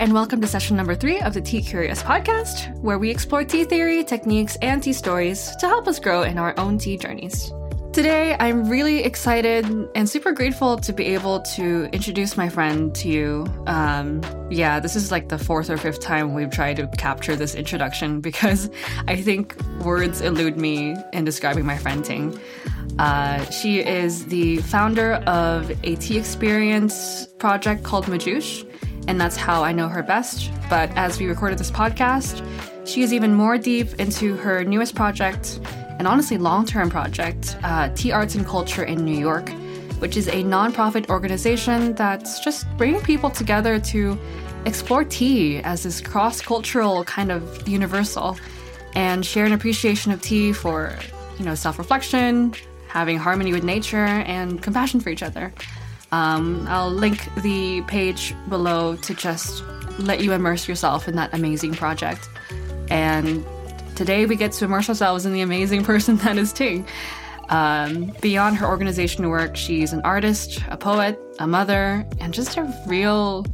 and welcome to session number three of the Tea Curious podcast, where we explore tea theory, techniques, and tea stories to help us grow in our own tea journeys. Today, I'm really excited and super grateful to be able to introduce my friend to you. Um, yeah, this is like the fourth or fifth time we've tried to capture this introduction because I think words elude me in describing my friend Ting. Uh, she is the founder of a tea experience project called Majush, and that's how I know her best. But as we recorded this podcast, she is even more deep into her newest project and honestly long term project, uh, Tea Arts and Culture in New York, which is a nonprofit organization that's just bringing people together to explore tea as this cross cultural kind of universal and share an appreciation of tea for, you know, self reflection, having harmony with nature, and compassion for each other. Um, I'll link the page below to just let you immerse yourself in that amazing project. And Today, we get to immerse ourselves in the amazing person that is Ting. Um, beyond her organization work, she's an artist, a poet, a mother, and just a real,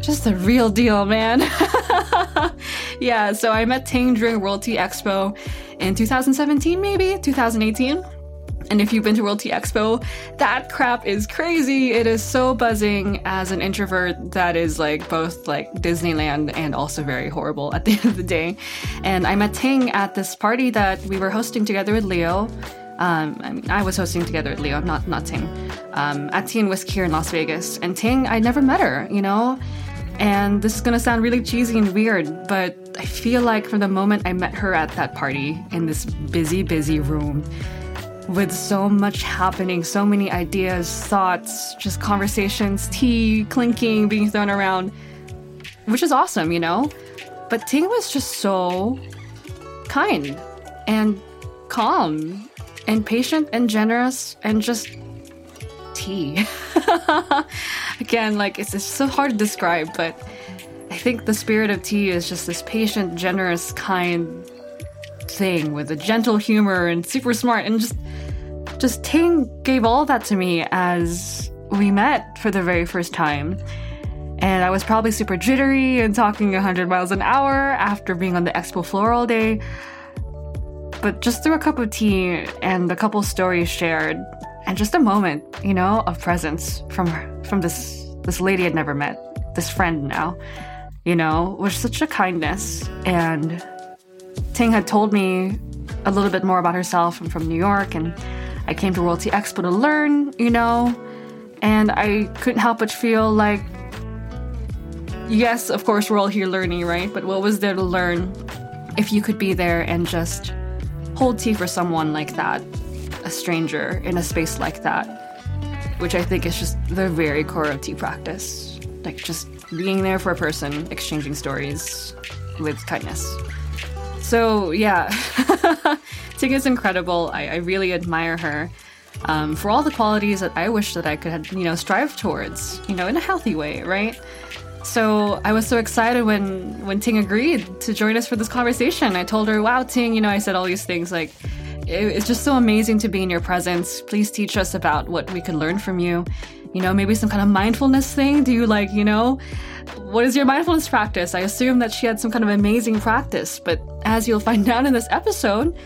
just a real deal, man. yeah, so I met Ting during World Tea Expo in 2017, maybe 2018. And if you've been to World Tea Expo, that crap is crazy. It is so buzzing as an introvert that is like both like Disneyland and also very horrible at the end of the day. And I met Ting at this party that we were hosting together with Leo. Um, I mean, I was hosting together with Leo, not not Ting, um, at Tea and Whisk here in Las Vegas. And Ting, I never met her, you know. And this is gonna sound really cheesy and weird, but I feel like from the moment I met her at that party in this busy, busy room, with so much happening, so many ideas, thoughts, just conversations, tea clinking, being thrown around, which is awesome, you know? But Ting was just so kind and calm and patient and generous and just tea. Again, like it's, it's so hard to describe, but I think the spirit of tea is just this patient, generous, kind thing with a gentle humor and super smart and just just Ting gave all that to me as we met for the very first time. And I was probably super jittery and talking 100 miles an hour after being on the expo floor all day. But just through a cup of tea and a couple stories shared, and just a moment, you know, of presence from from this this lady I'd never met, this friend now, you know, was such a kindness. And Ting had told me a little bit more about herself. I'm from New York, and I came to World Tea Expo to learn, you know, and I couldn't help but feel like, yes, of course, we're all here learning, right? But what was there to learn if you could be there and just hold tea for someone like that, a stranger in a space like that, which I think is just the very core of tea practice. Like just being there for a person, exchanging stories with kindness. So, yeah. Ting is incredible. I, I really admire her um, for all the qualities that I wish that I could, you know, strive towards, you know, in a healthy way, right? So I was so excited when when Ting agreed to join us for this conversation. I told her, "Wow, Ting, you know, I said all these things like." It's just so amazing to be in your presence. Please teach us about what we could learn from you. You know, maybe some kind of mindfulness thing. Do you like, you know, what is your mindfulness practice? I assume that she had some kind of amazing practice, but as you'll find out in this episode,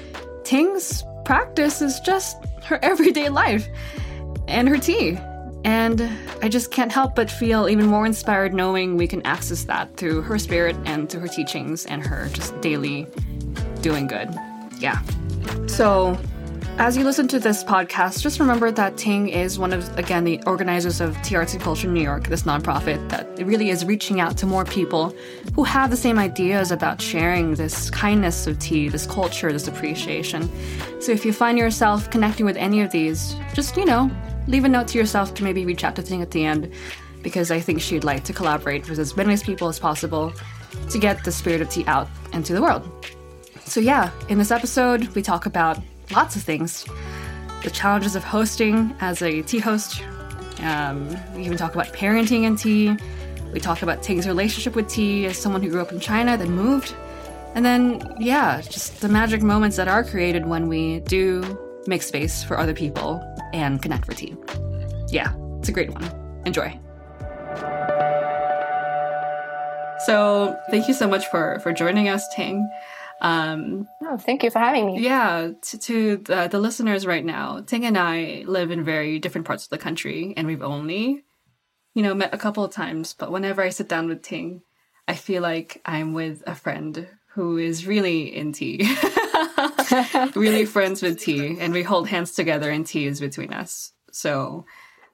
Ting's practice is just her everyday life and her tea. And I just can't help but feel even more inspired knowing we can access that through her spirit and through her teachings and her just daily doing good. Yeah. So, as you listen to this podcast, just remember that Ting is one of, again, the organizers of Tea Arts and Culture New York, this nonprofit that really is reaching out to more people who have the same ideas about sharing this kindness of tea, this culture, this appreciation. So if you find yourself connecting with any of these, just, you know, leave a note to yourself to maybe reach out to Ting at the end, because I think she'd like to collaborate with as many people as possible to get the spirit of tea out into the world. So, yeah, in this episode, we talk about lots of things. The challenges of hosting as a tea host. Um, we even talk about parenting and tea. We talk about Ting's relationship with tea as someone who grew up in China, then moved. And then, yeah, just the magic moments that are created when we do make space for other people and connect for tea. Yeah, it's a great one. Enjoy. So thank you so much for for joining us, Ting. Um, oh, thank you for having me. Yeah, to, to the, the listeners right now, Ting and I live in very different parts of the country, and we've only, you know, met a couple of times. But whenever I sit down with Ting, I feel like I'm with a friend who is really in tea, really friends with tea, and we hold hands together, and tea is between us. So,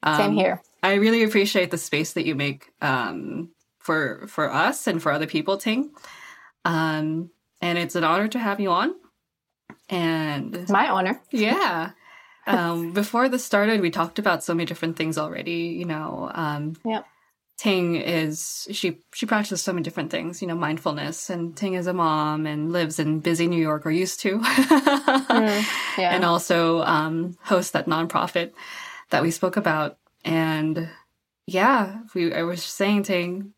um, same here. I really appreciate the space that you make um, for for us and for other people, Ting. Um, and it's an honor to have you on. And my honor. Yeah. um, before this started, we talked about so many different things already. You know, um, yeah. Ting is she she practices so many different things, you know, mindfulness. And Ting is a mom and lives in busy New York or used to, mm, yeah. and also um, hosts that nonprofit that we spoke about. And yeah, we I was saying Ting,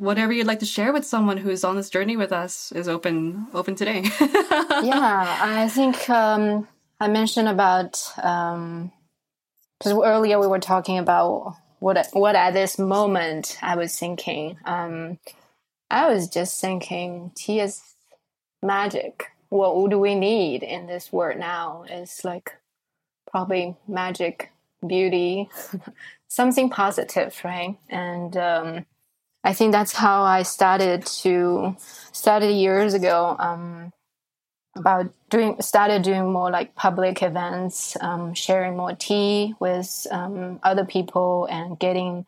whatever you'd like to share with someone who's on this journey with us is open open today. yeah, I think um, I mentioned about because um, earlier we were talking about what what at this moment I was thinking. Um, I was just thinking, tea is magic. What do we need in this world now? Is like probably magic, beauty, something positive, right? And um, I think that's how I started to started years ago um, about doing started doing more like public events, um, sharing more tea with um, other people, and getting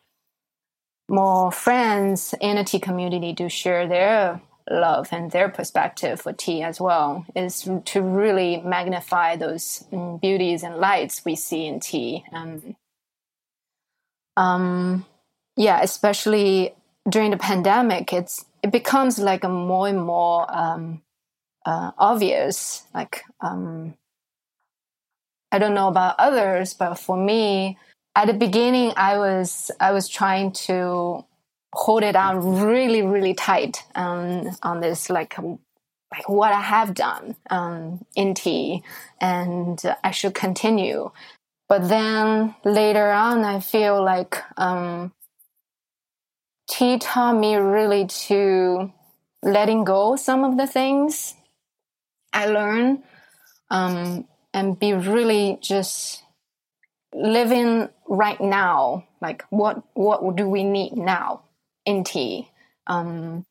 more friends in the tea community to share their love and their perspective for tea as well is to really magnify those um, beauties and lights we see in tea. Um, um, yeah, especially during the pandemic, it's it becomes like a more and more um, uh, obvious. Like um, I don't know about others, but for me, at the beginning, I was I was trying to hold it down really really tight um, on this like um, like what I have done um, in tea, and I should continue. But then later on, I feel like um, tea taught me really to letting go some of the things I learned um, and be really just living right now. Like what what do we need now in tea? Um,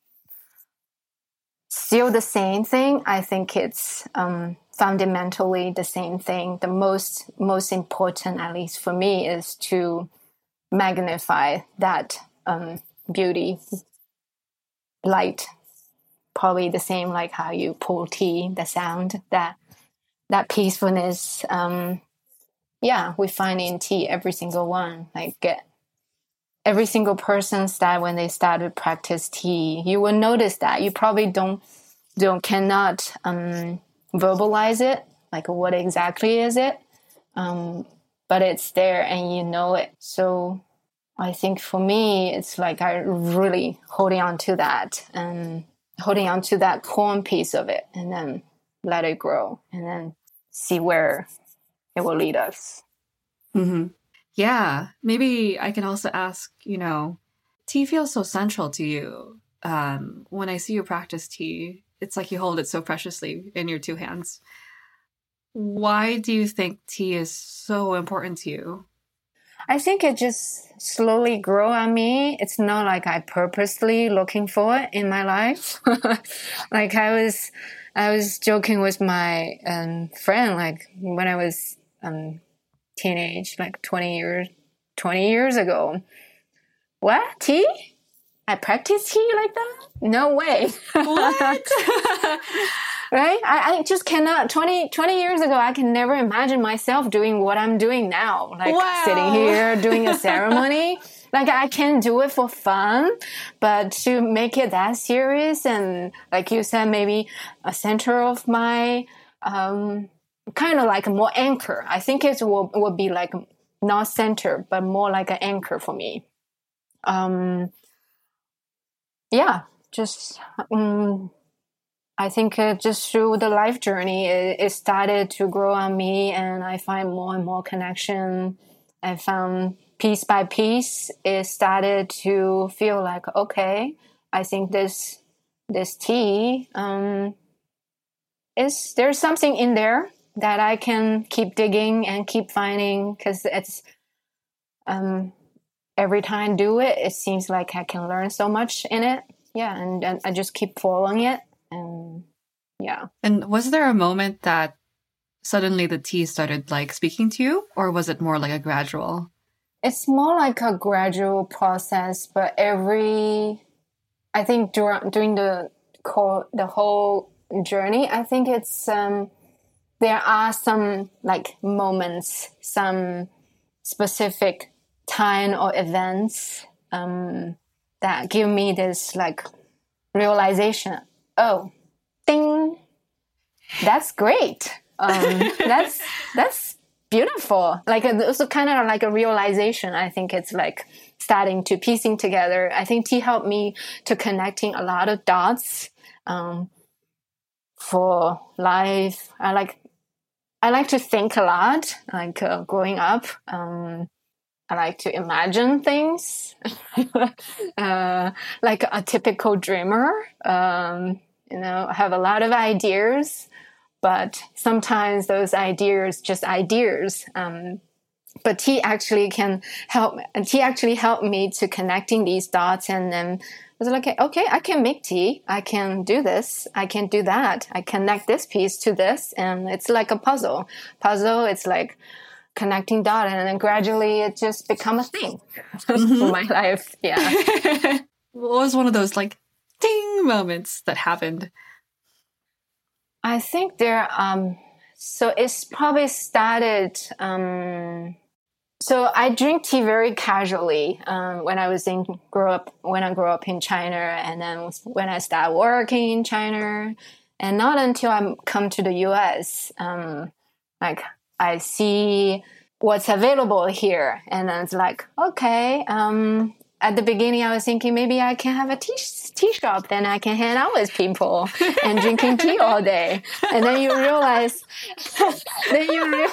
still the same thing. I think it's um, fundamentally the same thing. The most most important, at least for me, is to magnify that um, beauty, light, probably the same like how you pour tea, the sound, that that peacefulness. Um, yeah, we find in tea every single one. Like get every single person that when they start to practice tea, you will notice that you probably don't don't cannot um, verbalize it. Like what exactly is it? Um, but it's there and you know it. So I think for me, it's like I really holding on to that and holding on to that core piece of it and then let it grow and then see where it will lead us. Mm-hmm. Yeah. Maybe I can also ask, you know, tea feels so central to you. Um, when I see you practice tea, it's like you hold it so preciously in your two hands. Why do you think tea is so important to you? I think it just slowly grew on me. It's not like I purposely looking for it in my life. like I was, I was joking with my um, friend, like when I was um, teenage, like 20 years, 20 years ago. What? Tea? I practice tea like that? No way. What? right? I, I, just cannot. 20, 20 years ago, I can never imagine myself doing what I'm doing now. Like wow. sitting here doing a ceremony. like I can do it for fun, but to make it that serious and like you said, maybe a center of my, um, kind of like a more anchor. I think it will, will be like not center, but more like an anchor for me. Um, yeah, just, um, I think uh, just through the life journey, it, it, started to grow on me, and I find more and more connection. I found piece by piece, it started to feel like okay, I think this this tea um, is there's something in there that I can keep digging and keep finding because it's um, every time I do it, it seems like I can learn so much in it. Yeah, and, and I just keep following it, yeah. And was there a moment that suddenly the tea started like speaking to you, or was it more like a gradual? It's more like a gradual process, but every, I think during during the the whole journey, I think it's um, there are some like moments, some specific time or events um, that give me this like realization. Oh, ding, that's great. Um, that's that's beautiful. Like it's kind of like a realization. I think it's like starting to piecing together. I think tea helped me to connecting a lot of dots um, for life. I like I like to think a lot. Like uh, growing up, um, I like to imagine things, uh, like a typical dreamer. Um, you know, I have a lot of ideas but sometimes those ideas just ideas. Um, but tea actually can help. And tea actually helped me to connecting these dots, and then I was like, okay, I can make tea. I can do this. I can do that. I connect this piece to this, and it's like a puzzle. Puzzle. It's like connecting dot, and then gradually it just become a thing mm-hmm. for my life. Yeah. what was one of those like ding moments that happened? I think there. Um, so it's probably started. Um, so I drink tea very casually um, when I was in grow up when I grew up in China, and then when I started working in China, and not until I come to the U.S. Um, like I see what's available here, and then it's like okay, um, at the beginning, I was thinking maybe I can have a tea, tea shop, then I can hang out with people and drinking tea all day. And then you realize, then you re-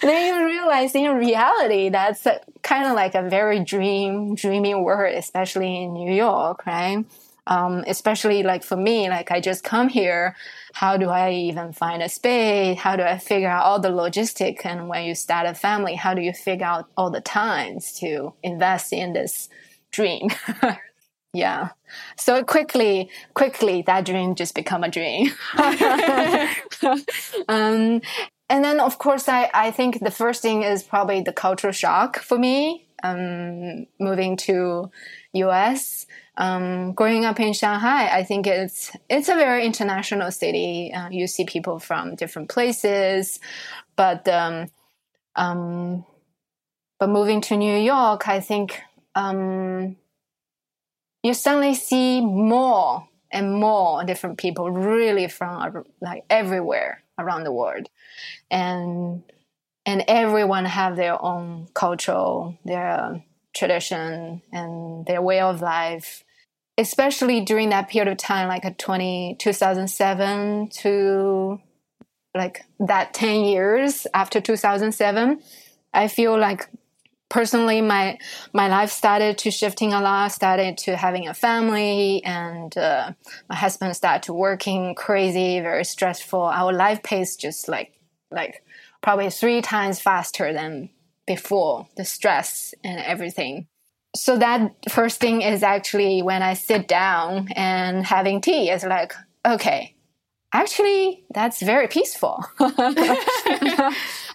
then you realize in reality that's kind of like a very dream, dreamy world, especially in New York, right? Um, especially like for me, like I just come here. How do I even find a space? How do I figure out all the logistic? And when you start a family, how do you figure out all the times to invest in this dream. yeah. So quickly, quickly, that dream just become a dream. um, and then, of course, I, I think the first thing is probably the cultural shock for me, um, moving to US. Um, growing up in Shanghai, I think it's it's a very international city. Uh, you see people from different places, but um, um, but moving to New York, I think um, you suddenly see more and more different people really from like everywhere around the world. And and everyone have their own cultural their tradition and their way of life. Especially during that period of time like a 20 2007 to like that 10 years after 2007 i feel like personally my my life started to shifting a lot started to having a family and uh, my husband started to working crazy very stressful. Our life pace just like like probably three times faster than before the stress and everything. So that first thing is actually when i sit down and having tea it's like okay actually that's very peaceful.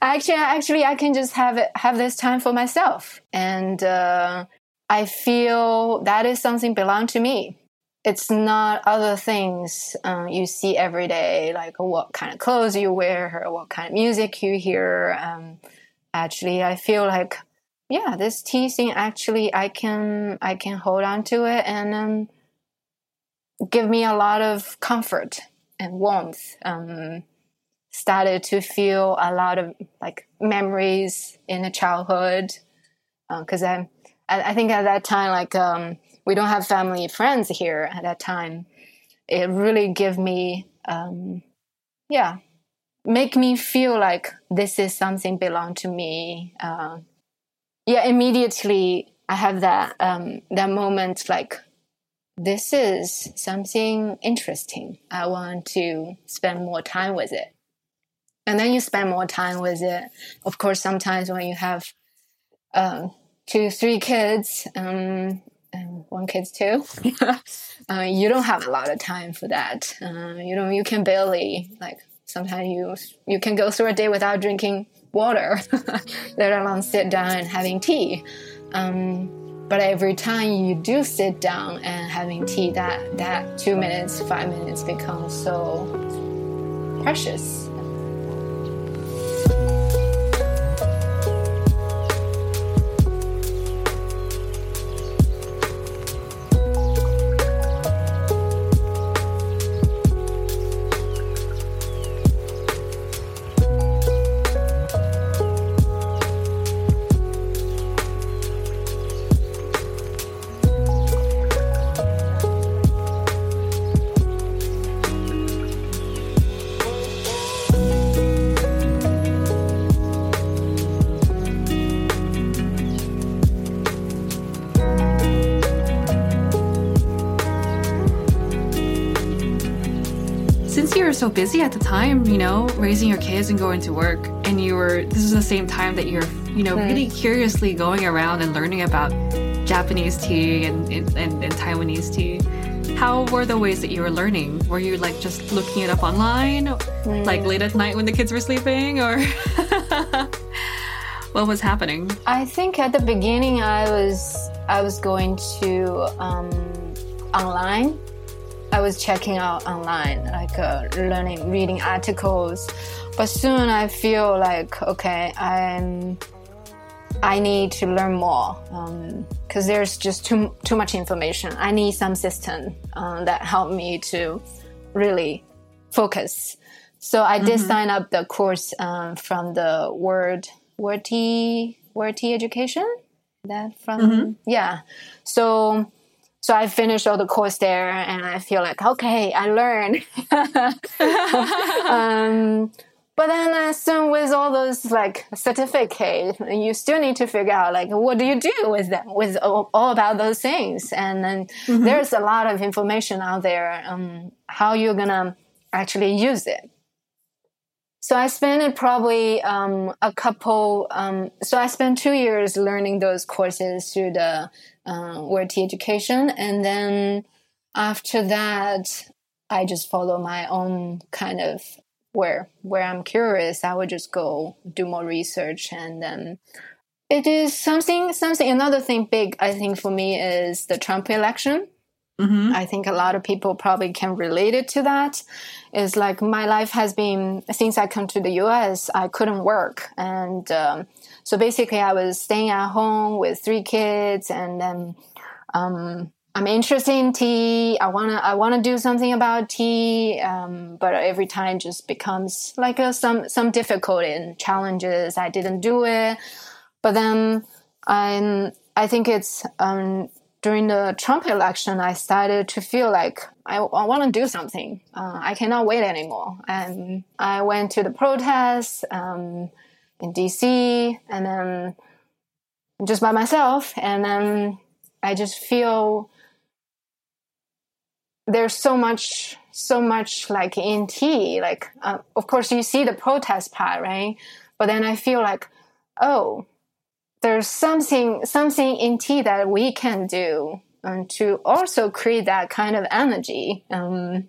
Actually actually i can just have have this time for myself. And uh, i feel that is something belong to me. It's not other things uh, you see every day like what kind of clothes you wear or what kind of music you hear. Um, actually i feel like yeah this tea thing actually i can i can hold on to it and um, give me a lot of comfort and warmth. Um, started to feel a lot of like memories in the childhood because uh, I, I think at that time like um, we don't have family friends here at that time. It really gave me um, yeah make me feel like this is something belong to me. Uh, yeah, immediately I have that um, that moment like this is something interesting. I want to spend more time with it. And then you spend more time with it. Of course, sometimes when you have um, two, three kids, um, and one kid's too, uh, you don't have a lot of time for that. Uh, you know, you can barely like sometimes you you can go through a day without drinking water, let alone sit down and having tea. Um, but every time you do sit down and having tea, that that two minutes, five minutes becomes so precious. Busy at the time, you know, raising your kids and going to work. And you were, this is the same time that you're, you know, really curiously going around and learning about Japanese tea and, and, and, Taiwanese tea. How were the ways that you were learning? Were you like just looking it up online, mm. like late at night when the kids were sleeping, or what was happening? I think at the beginning I was I was going to um, online I was checking out online, like uh, learning, reading articles. But soon I feel like, okay, I'm, I need to learn more because um, there's just too too much information. I need some system um, that help me to really focus. So I did mm-hmm. sign up the course um, from the Word Wordy, Wordy Education. That from mm-hmm. yeah. So so I finished all the course there and I feel like, okay, I learned. um, but then uh, soon with all those like certificates, you still need to figure out like, what do you do with them, with all, all about those things? And then mm-hmm. there's a lot of information out there, um, how you're gonna actually use it. So I spent probably um, a couple. Um, so I spent two years learning those courses through the uh, education, and then after that, I just follow my own kind of where where I'm curious. I would just go do more research, and then it is something something. Another thing big, I think, for me is the Trump election. Mm-hmm. I think a lot of people probably can relate it to that. It's like my life has been since I come to the U.S. I couldn't work, and um, so basically I was staying at home with three kids, and then um, I'm interested in tea. I wanna I wanna do something about tea, um, but every time just becomes like a, some some difficulty and challenges. I didn't do it, but then I'm I think it's um, during the Trump election, I started to feel like I, I want to do something. Uh, I cannot wait anymore. And I went to the protests um, in DC and then just by myself. And then I just feel there's so much, so much like in tea. Like, uh, of course, you see the protest part, right? But then I feel like, oh, there's something something in tea that we can do um, to also create that kind of energy, um,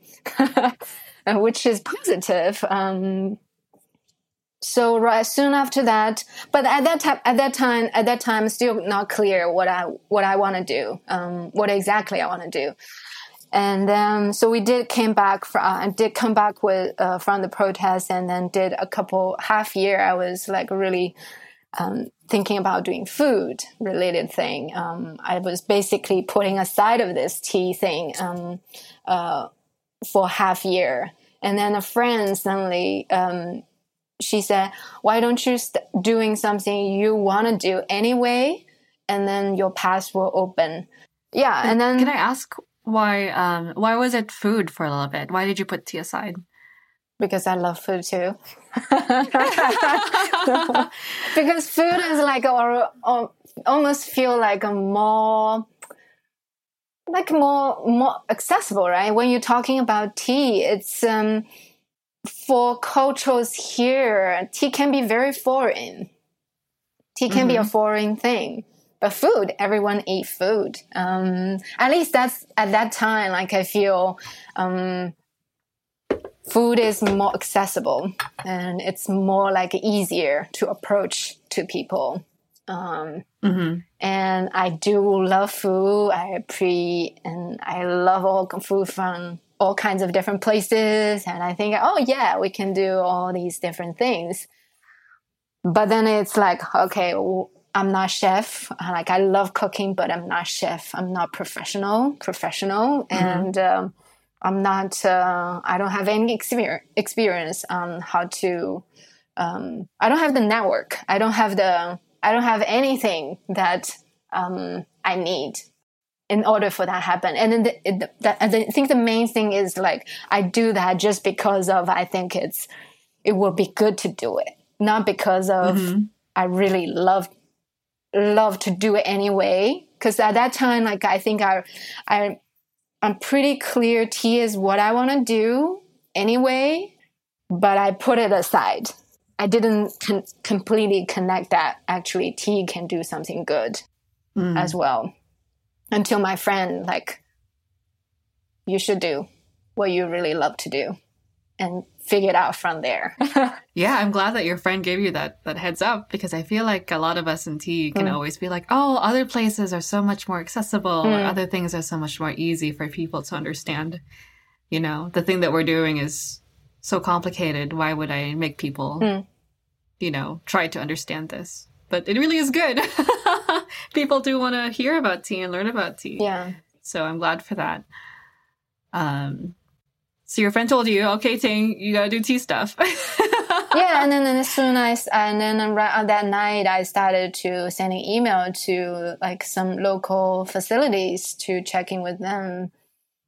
which is positive. Um, so right soon after that, but at that time, at that time, at that time, still not clear what I what I want to do, um, what exactly I want to do. And then, so we did came back from, uh, did come back with, uh, from the protest and then did a couple half year. I was like really, um, thinking about doing food related thing. Um, I was basically putting aside of this tea thing um, uh, for half year, and then a friend suddenly um, she said, "Why don't you st- doing something you want to do anyway, and then your path will open." Yeah, and then can I ask why? Um, why was it food for a little bit? Why did you put tea aside? Because I love food too. because food is like or, or almost feel like a more like more more accessible, right? When you're talking about tea, it's um, for cultures here, tea can be very foreign. Tea can mm-hmm. be a mm-hmm. foreign thing. But food, everyone eat food. Um, at least that's at that time. Like I feel, um, food is more accessible and it's more like easier to approach to people. Um, mm-hmm. And I do love food. I pre and I love all food from all kinds of different places. And I think, oh yeah, we can do all these different things. But then it's like, okay, I'm not chef. Like I love cooking, but I'm not chef. I'm not professional, professional, mm-hmm. and um, I'm not. Uh, I don't have any experience experience on how to. Um, I don't have the network. I don't have the I don't have anything that um, I need in order for that happen. And then the, the, the, I think the main thing is like I do that just because of I think it's it will be good to do it, not because of mm-hmm. I really love love to do it anyway. Because at that time, like I think I I I'm pretty clear tea is what I want to do anyway, but I put it aside. I didn't con- completely connect that actually tea can do something good mm. as well. Until my friend like you should do what you really love to do and figure it out from there. yeah, I'm glad that your friend gave you that that heads up because I feel like a lot of us in tea can mm. always be like, "Oh, other places are so much more accessible, mm. or other things are so much more easy for people to understand." You know, the thing that we're doing is so complicated. Why would I make people mm you know, try to understand this. But it really is good. People do want to hear about tea and learn about tea. Yeah. So I'm glad for that. Um, so your friend told you, okay, Ting, you gotta do tea stuff. yeah, and then, as soon as and then right on that night, I started to sending email to like some local facilities to check in with them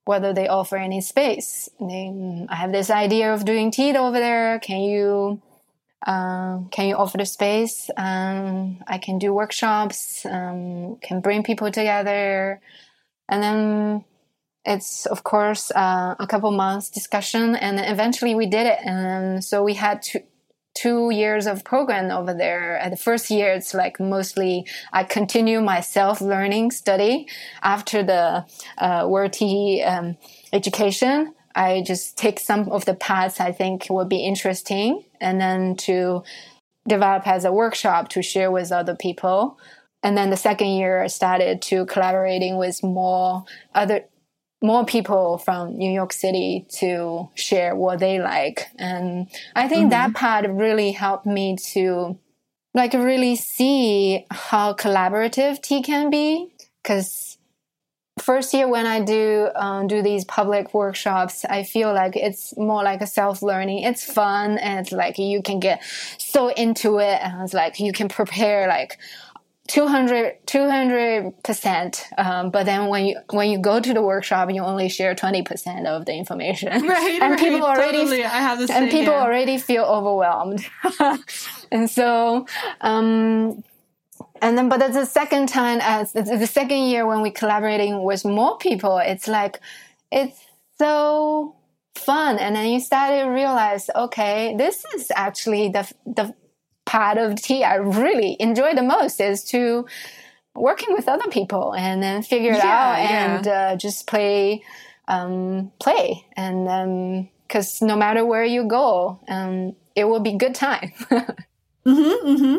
whether they offer any space. I have this idea of doing tea over there. Can you um, can you offer the space? Um, I can do workshops, um, can bring people together. And then it's, of course, uh, a couple months discussion. And eventually we did it. And so we had two, two years of program over there. At the first year, it's like mostly I continue my self learning study after the uh, um, education. I just take some of the paths I think would be interesting and then to develop as a workshop to share with other people. And then the second year I started to collaborating with more other more people from New York City to share what they like. And I think mm-hmm. that part really helped me to like really see how collaborative tea can be. Cause first year when I do um, do these public workshops, I feel like it's more like a self learning. It's fun and it's like you can get so into it, and it's like you can prepare like 200 percent. Um, but then when you when you go to the workshop, you only share twenty percent of the information. Right, and right, people already totally. I have the and people yeah. already feel overwhelmed, and so. Um, and then but that's the second time as the second year when we're collaborating with more people it's like it's so fun and then you started to realize okay this is actually the the part of tea i really enjoy the most is to working with other people and then figure it yeah, out and yeah. uh, just play um, play and because um, no matter where you go um, it will be good time mm-hmm, mm-hmm.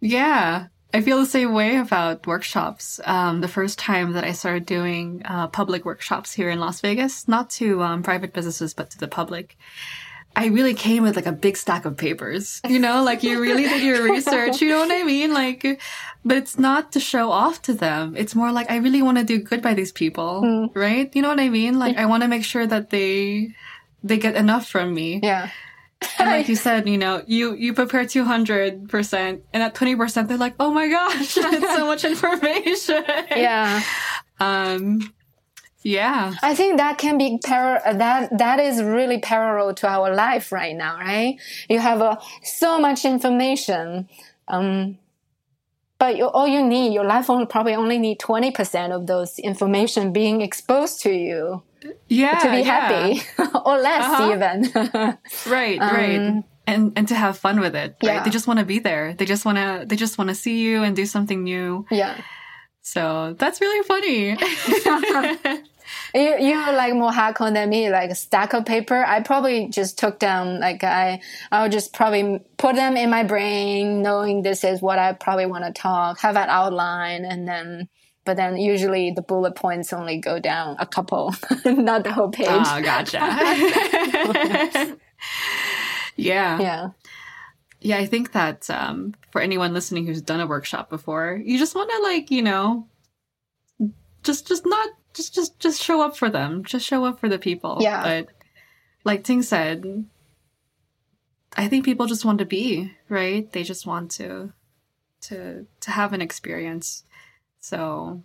Yeah. I feel the same way about workshops. Um, the first time that I started doing uh, public workshops here in Las Vegas, not to um, private businesses, but to the public, I really came with like a big stack of papers. You know, like you really did your research. You know what I mean? Like, but it's not to show off to them. It's more like I really want to do good by these people, mm. right? You know what I mean? Like I want to make sure that they they get enough from me. Yeah and like you said, you know, you you prepare two hundred percent, and at twenty percent, they're like, "Oh my gosh, it's so much information." Yeah. Um. Yeah. I think that can be par- that that is really parallel to our life right now, right? You have uh, so much information. Um, but you, all you need, your life phone probably only need 20% of those information being exposed to you. Yeah. To be yeah. happy or less Uh-huh. even. Right, right. And and to have fun with it. Right. Um, Yeah. They just want to be there. They just want to they just want to see you and do something new. yeah. So that's really funny. You, you're like more hardcore than me, like a stack of paper. I probably just took down, like I, I'll just probably put them in my brain, knowing this is what I probably want to talk, have an outline, and then, but then usually the bullet points only go down a couple, not the whole page. oh, gotcha. yeah. yeah. Yeah, I think that um, for anyone listening who's done a workshop before, you just want to like, you know, just just not just just just show up for them. Just show up for the people. Yeah. But like Ting said, I think people just want to be, right? They just want to to to have an experience. So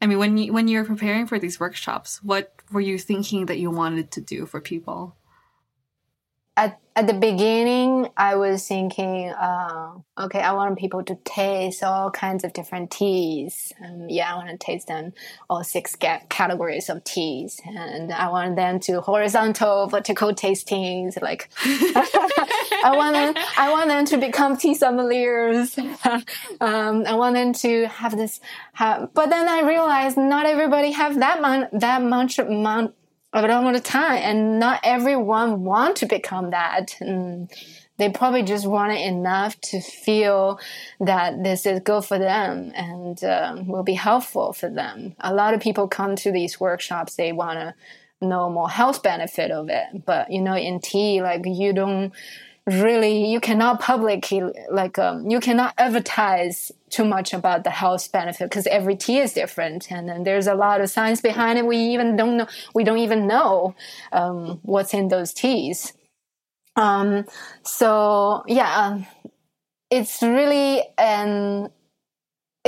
I mean, when you when you're preparing for these workshops, what were you thinking that you wanted to do for people? At at the beginning, I was thinking, uh, okay, I want people to taste all kinds of different teas. Um, yeah, I want to taste them all six ca- categories of teas, and I want them to horizontal, vertical tastings. Like, I want them, I want them to become tea sommeliers. um, I want them to have this. Have, but then I realized not everybody have that mon- that much amount a lot of time and not everyone want to become that and they probably just want it enough to feel that this is good for them and um, will be helpful for them. A lot of people come to these workshops they want to know more health benefit of it but you know in tea like you don't really you cannot publicly like um, you cannot advertise too much about the health benefit because every tea is different and then there's a lot of science behind it. We even don't know we don't even know um, what's in those teas um, so yeah um, it's really an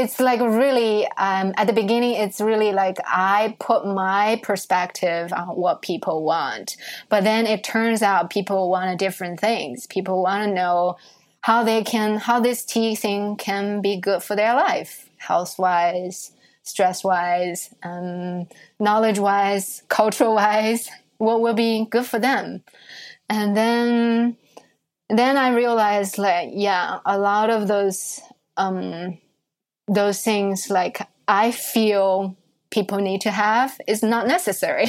it's like really um, at the beginning it's really like i put my perspective on what people want but then it turns out people want different things. People want to know how they can how this tea thing can be good for their life health wise stress wise um, knowledge wise cultural wise what will be good for them. And then then i realized like yeah a lot of those um, those things like I feel people need to have is not necessary.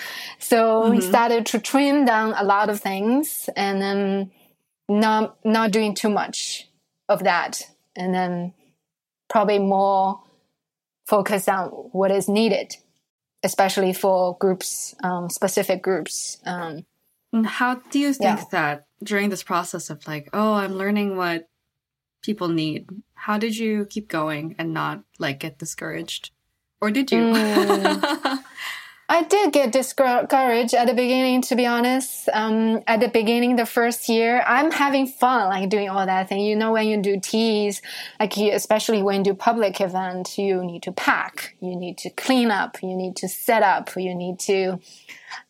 so we started to trim down a lot of things and then not not doing too much of that and then probably more focus on what is needed especially for groups um, specific groups um, how do you think Yeah. that during this process of like, oh, I'm learning what people need, how did you keep going and not like get discouraged? Or did you? Mm. I did get discouraged at the beginning, to be honest. Um, at the beginning, the first year, I'm having fun, like doing all that thing. You know, when you do teas, like you, especially when you do public event, you need to pack, you need to clean up, you need to set up, you need to.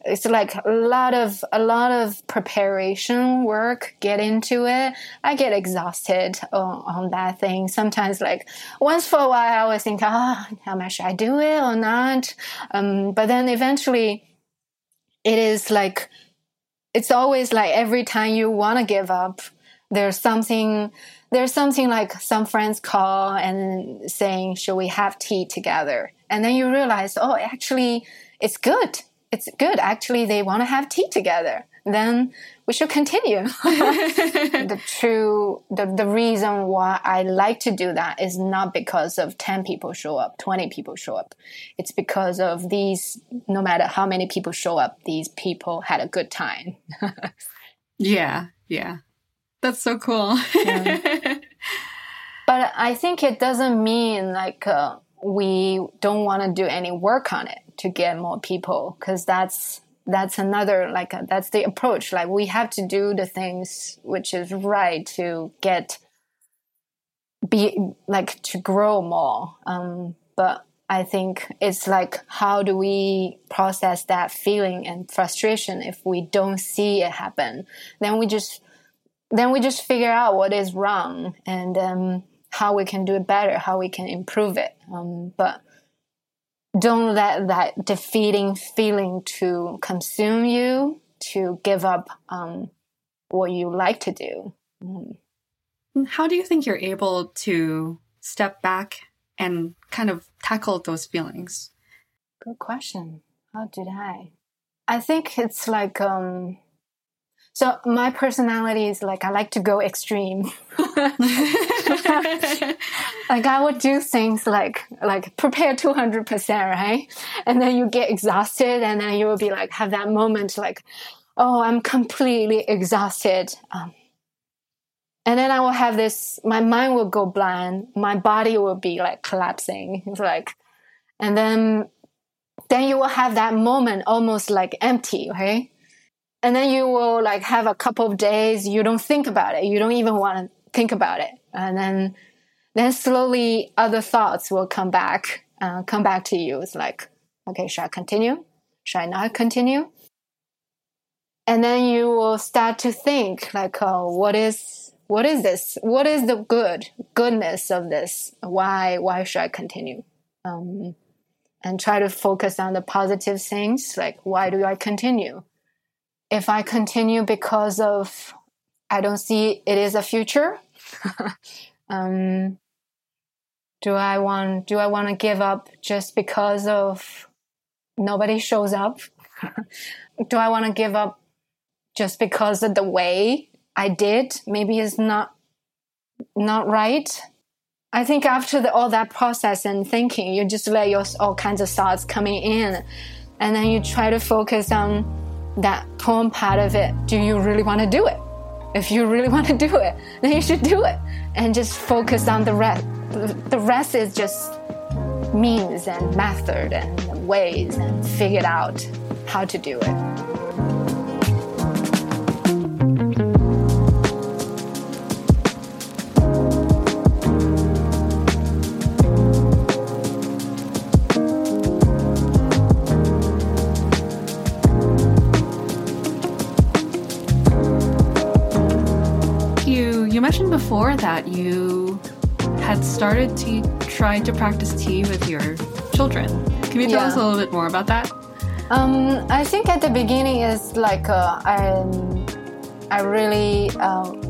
It's like a lot of a lot of preparation work get into it. I get exhausted on, on that thing. Sometimes, like once for a while, I always think, ah, how much should I do it or not? Um, but then eventually, it is like it's always like every time you want to give up, there's something there's something like some friends call and saying, "Should we have tea together?" And then you realize, oh, actually, it's good. It's good. Actually, they want to have tea together. Then we should continue. the true the, the reason why I like to do that is not because of 10 people show up, 20 people show up. It's because of these no matter how many people show up, these people had a good time. yeah, yeah. That's so cool. But I think it doesn't mean like uh, we don't want to do any work on it to get more people because that's that's another like uh, that's the approach. Like we have to do the things which is right to get be like to grow more. Um but i think it's like how do we process that feeling and frustration if we don't see it happen? Then we just then we just figure out what is wrong and um how we can do it better, how we can improve it. Um, but don't let that defeating feeling to consume you to give up um, what you like to do. Um, how do you think you're able to step back and kind of tackle those feelings? Good question. How did I? I think it's like um so my personality is like I like to go extreme. like I would do things like like prepare two hundred percent, right? And then you get exhausted, and then you will be like have that moment like, oh, I'm completely exhausted. Um, and then I will have this. My mind will go blind. My body will be like collapsing. It's like, and then then you will have that moment almost like empty, right? And then you will like have a couple of days you don't think about it. You don't even want to think about it. And then then slowly other thoughts will come back, uh, come back to you. It's like, okay, should I continue? Should I not continue? And then you will start to think like, oh, what is what is this? What is the good goodness of this? Why why should I continue? Um, and try to focus on the positive things like why do i continue if i continue because of i don't see it is a future um, do i want do i want to give up just because of nobody shows up do i want to give up just because of the way i did maybe it's not not right I think after the, all that process and thinking, you just let your all kinds of thoughts coming in, and then you try to focus on that poem part of it. Do you really want to do it? If you really want to do it, then you should do it, and just focus on the rest. The rest is just means and method and ways and figure out how to do it. Before that you had started to try to practice tea with your children. Can you tell yeah. us a little bit more about that? Um, I think at the beginning is like uh, I, I really um,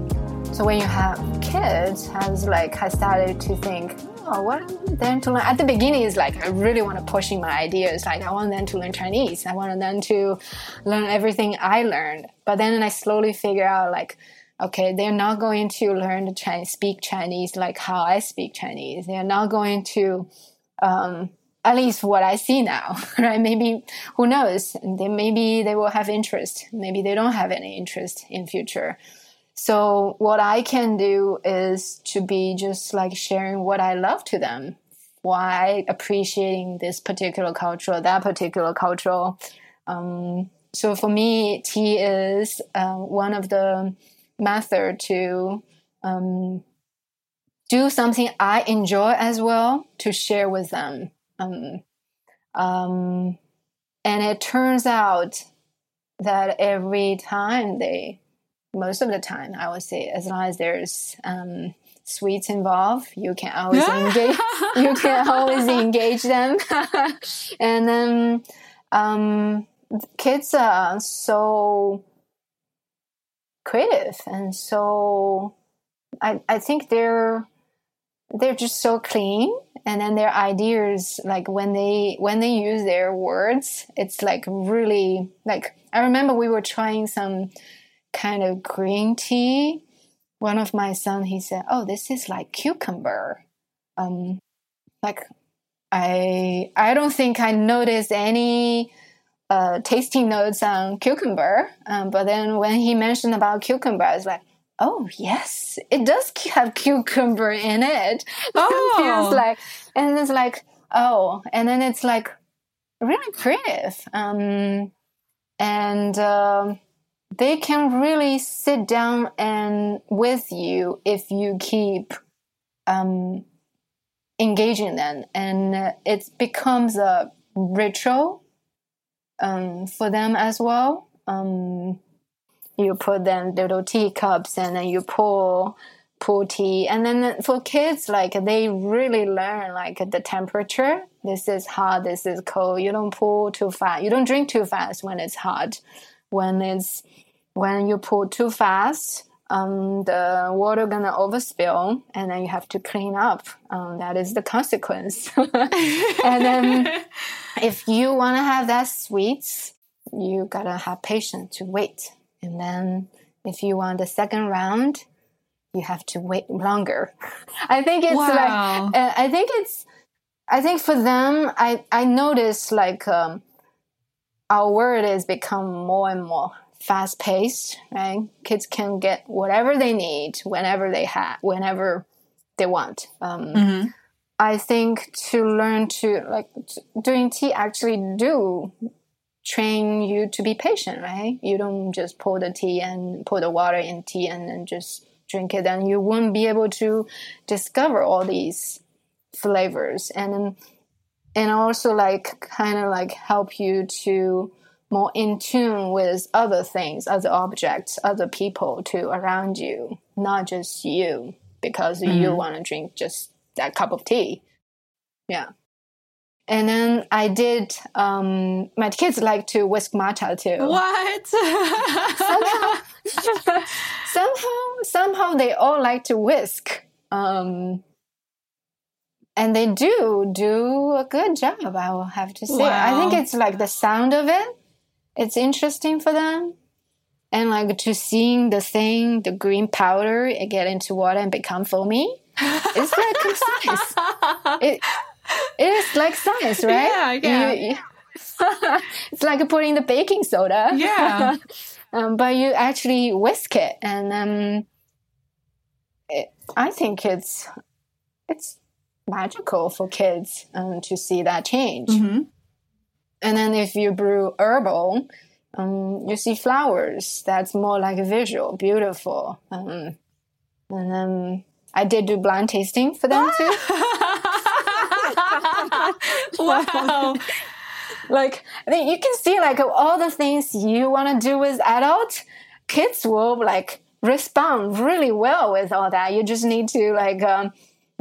so when you have kids, I was like I started to think, oh, what I want them to learn? At the beginning, is like I really want to pushing my ideas. Like I want them to learn Chinese. I want them to learn everything I learned. But then I slowly figure out like okay, they're not going to learn to Chinese, speak Chinese like how I speak Chinese. They're not going to, um, at least what I see now, right? Maybe who knows? They, maybe they will have interest. Maybe they don't have any interest in future. So what I can do is to be just like sharing what I love to them, why appreciating this particular culture, that particular culture. Um, so for me, tea is uh, one of the method to um, do something I enjoy as well to share with them. Um, um, and it turns out that every time they, most of the time, I would say, as long as there's um, sweets involved, you can always engage. You can always engage them, and then um, kids are so creative and so I, I think they're they're just so clean. And then their ideas like when they when they use their words it's like really like i remember we were trying some kind of green tea. One of my son he said oh this is like cucumber. Um like i i don't think i noticed any uh, tasting notes on cucumber. Um, but then when he mentioned about cucumber, I was like, oh yes, it does have cucumber in it. Oh. it feels like, and it's like, oh, and then it's like really creative. Um, and um, they can really sit down and with you if you keep um, engaging them, and uh, it becomes a ritual um, for them as well. Um, you put them little teacups and then you pour pour tea. And then for kids, like they really learn like the temperature. This is hot. This is cold. You don't pour too fast. You don't drink too fast when it's hot. When it's when you pour too fast, um, the water gonna overspill, and then you have to clean up. Um, that is the consequence. and then, if you want to have that sweets, you gotta have patience to wait. And then, if you want the second round, you have to wait longer. I think it's wow. like uh, I think it's I think for them I I notice like um, our world has become more and more fast paced, right? Kids can get whatever they need whenever they have whenever they want. Um, mm-hmm. I think to learn to like doing tea actually do train you to be patient, right? You don't just pour the tea and pour the water in tea and then just drink it, and you won't be able to discover all these flavors and and also like kind of like help you to more in tune with other things, other objects, other people too around you, not just you because mm-hmm. you want to drink just that cup of tea. Yeah. And then I did. Um, my kids like to whisk matcha too. What? somehow, somehow, somehow, they all like to whisk. Um, and they do do a good job. I will have to say. Wow. I think it's like the sound of it. It's interesting for them, and like to seeing the thing, the green powder, get into water and become foamy. It's like science. It, it is like science, right? Yeah, yeah. You, it's like putting the baking soda. Yeah. um, but you actually whisk it, and um, it, I think it's it's magical for kids um, to see that change. Mm-hmm. And then if you brew herbal, um, you see flowers. That's more like a visual, beautiful. Um, and then I did do blind tasting for them too. wow. like I mean, you can see like all the things you want to do with adult kids will like respond really well with all that. You just need to like um,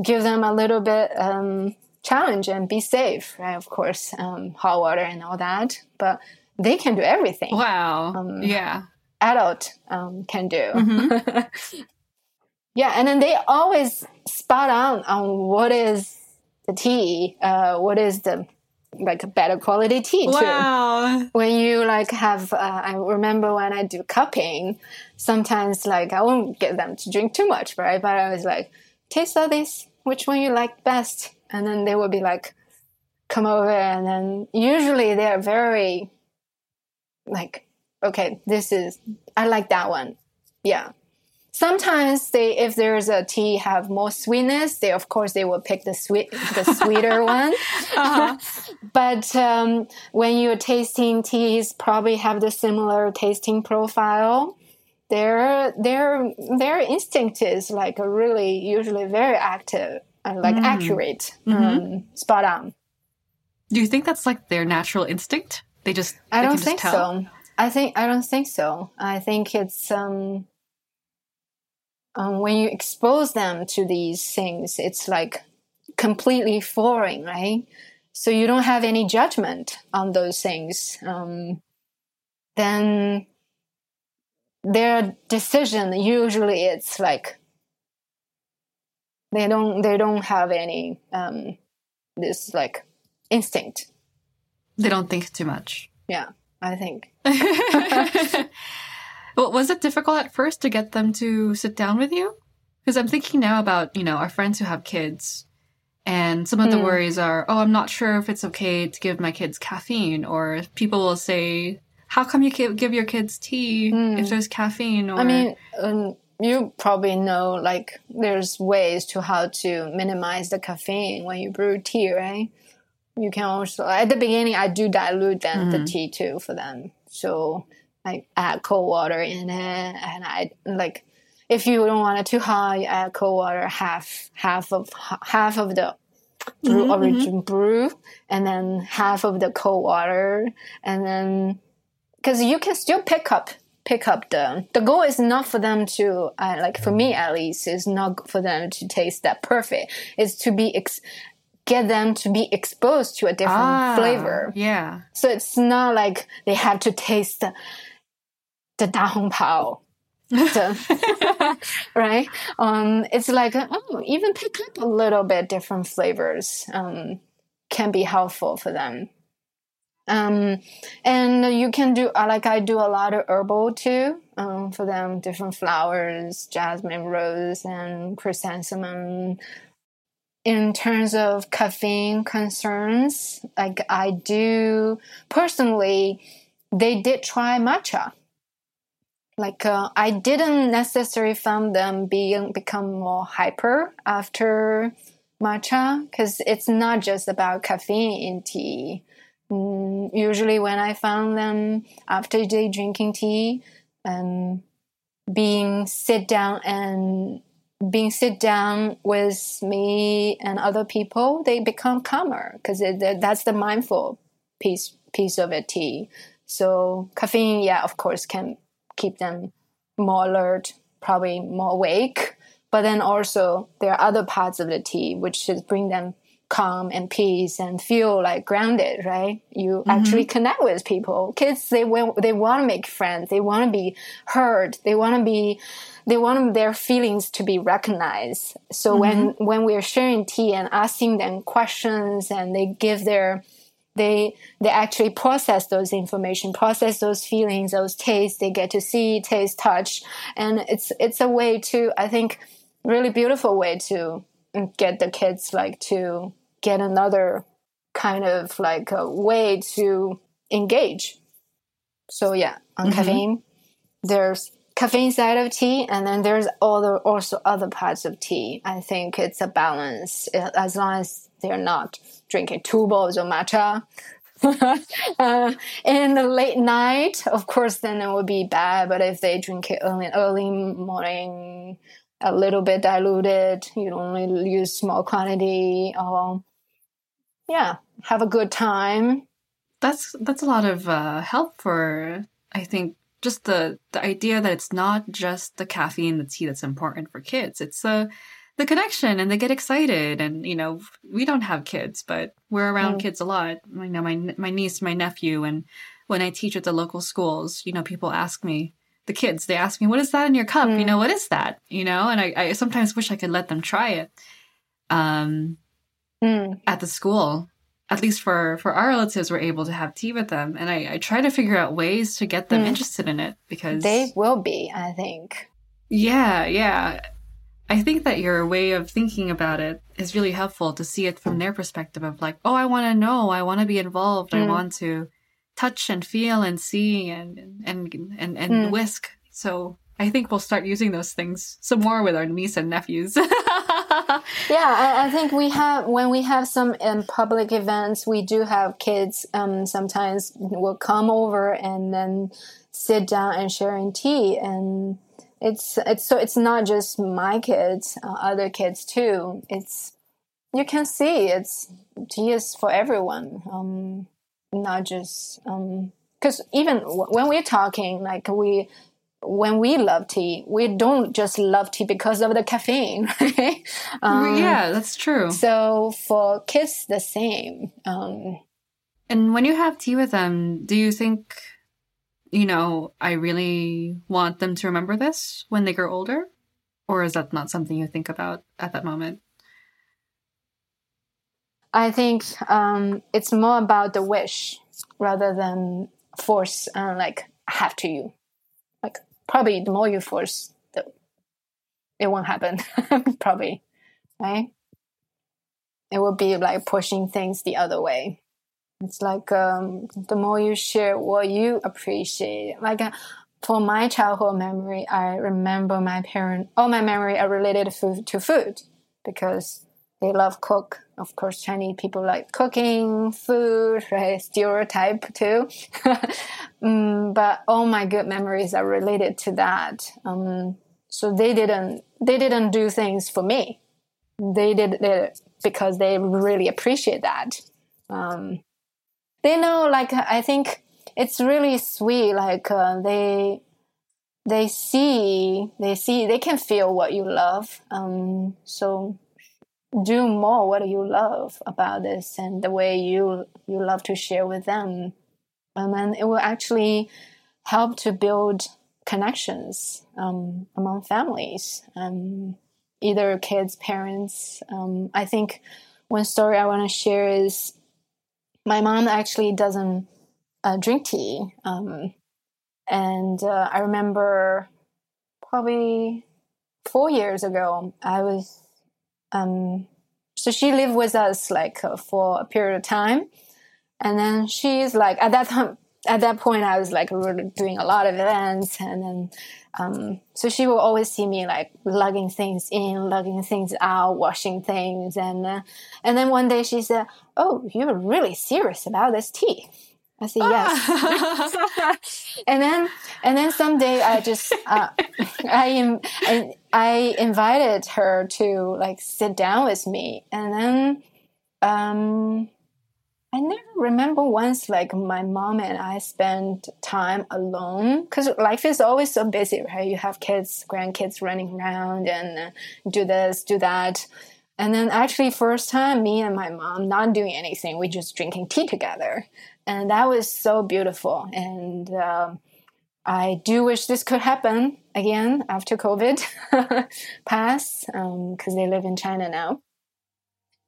give them a little bit um, challenge and be safe, right? Of course, um, hot water and all that, but they can do everything. Wow. Um, yeah. Adult um, can do. Mm-hmm. yeah, and then they always spot on on what is the tea, uh, what is the like a better quality tea wow. too. When you like have, uh, I remember when I do cupping, sometimes like I won't get them to drink too much, right? But I was like, taste all this, which one you like best? And then they would be like, come over, and then usually they are very like, okay, this is I like that one, yeah. Sometimes they if there's a tea have more sweetness they of course they will pick the sweet the sweeter one. Uh-huh. but um, when you're tasting teas probably have the similar tasting profile. Their their their instinct is like really usually very active and like mm. accurate mm-hmm. um, spot on do you think that's like their natural instinct they just i don't think so i think i don't think so i think it's um um, when you expose them to these things, it's like completely foreign, right? So you don't have any judgment on those things. Um, then their decision usually it's like they don't they don't have any um, this like instinct. They don't think too much. Yeah, I think. Well, was it difficult at first to get them to sit down with you? Because I'm thinking now about, you know, our friends who have kids. And some of the mm. worries are, oh, I'm not sure if it's okay to give my kids caffeine. Or people will say, how come you give your kids tea mm. if there's caffeine? Or... I mean, um, you probably know, like, there's ways to how to minimize the caffeine when you brew tea, right? You can also, at the beginning, I do dilute then mm. the tea too for them. So like add cold water in it and I like if you don't want it too hot, you add cold water half half of half of the brew, mm-hmm, origin mm-hmm. brew and then half of the cold water and then because you can still pick up pick up the the goal is not for them to uh, like for me at least is not for them to taste that perfect. It's to be ex- get them to be exposed to a different Ah, flavor. Yeah. So it's not like they have to taste the, the da hong pao. right? Um, it's like, oh, even pick up a little bit different flavors um, can be helpful for them. Um, and you can do, uh, like I do a lot of herbal too, um, for them, different flowers, jasmine, rose, and chrysanthemum. In terms of caffeine concerns, like I do personally, they did try matcha. Like uh, I didn't necessarily find them being become more hyper after matcha because it's not just about caffeine in tea. Mm, usually, when I found them after they drinking tea, um, being sit down and being sit down with me and other people, they become calmer because that's the mindful piece piece of it. Tea. So caffeine, yeah, of course, can keep them more alert, probably more awake. But then also there are other parts of the tea which should bring them calm and peace and feel like grounded, right? You mm-hmm. actually connect with people. Kids, they wa- they want to make friends. They want to be heard. They want to be, they want their feelings to be recognized. So mm-hmm. when when we're sharing tea and asking them questions and they give their they they actually process those information, process those feelings, those tastes. They get to see, taste, touch, and it's it's a way to I think really beautiful way to get the kids like to get another kind of like a way to engage. So yeah, on caffeine, there's caffeine side of tea, and then there's other also other parts of tea. I think it's a balance uh, as long as they're not drinking two bowls of matcha. uh, in the late night, of course, then it would be bad. But if they drink it early, early morning, a little bit diluted, you only use small quantity. Or yeah, have a good time. That's that's a lot of uh, help for I think just the the idea that it's not just the caffeine, the tea that's important for kids. It's the the connection, and they get excited. And you know, we don't have kids, but we're around Mm. kids a lot. You know, my my niece, my nephew, and when I teach at the local schools, you know, people ask me. The kids, they ask me, "What is that in your cup?" You Mm. know, what is that? You know, and I, I sometimes wish I could let them try it. Um, Mm. at the school at least for for our relatives we're able to have tea with them and i, I try to figure out ways to get them Mm. interested in it because They will be, I think. yeah yeah i think that your way of thinking about it is really helpful to see it from their perspective of like oh i want to know i want to be involved i Mm. want to touch and feel and see and and and, and Mm. whisk so i think we'll start using those things some more with our niece and nephews Yeah, I, I think we have when we have some um, public events, we do have kids. Um, sometimes will come over and then sit down and sharing tea, and it's it's so it's not just my kids, uh, other kids too. It's you can see it's tea is for everyone, um, not just because even w- when we're talking, like we when we love tea, we don't just love tea because of the caffeine, right? Um, yeah that's true So for kids, the same. Um, And when you have tea with them, do you think, you know, I really want them to remember this when they grow older? Or is that not something you think about at that moment? I think um, it's more about the wish rather than force. Uh, like have to you. Like probably the more you force, the it won't happen. probably, right? It will be like pushing things the other way. It's like um, the more you share what you appreciate. Like uh, for my childhood memory, I remember my parent. All my memory are related to food because they love cook. Of course, Chinese people like cooking, food, right? Stereotype too. mm, but all my good memories are related to that. Um, so they didn't they didn't do things for me. They did it because they really appreciate that. Um, they know, like I think it's really sweet. Like uh, they they see they see they can feel what you love um, so do more what you love about this and the way you you love to share with them. And then it will actually help to build connections um, among families um, either kids parents. Um, i think one story i want to share is my mom actually doesn't uh, drink tea um, and uh, I remember probably four years ago, I was, um, so she lived with us like uh, for a period of time. And then she's like, at that time, at that point, I was like doing a lot of events. And then, um, so she will always see me like lugging things in, lugging things out, washing things. And, uh, and then one day she said, Oh, you're really serious about this tea. I say yes. and then and then someday I just uh, I, I I invited her to like sit down with me, and then um, I never remember once like my mom and I spent time alone because life is always so busy, right? You have kids, grandkids running around and uh, do this, do that. And then actually first time me and my mom not doing anything, we just drinking tea together and that was so beautiful. And um, I do wish this could happen again after COVID pass, because um, they live in China now.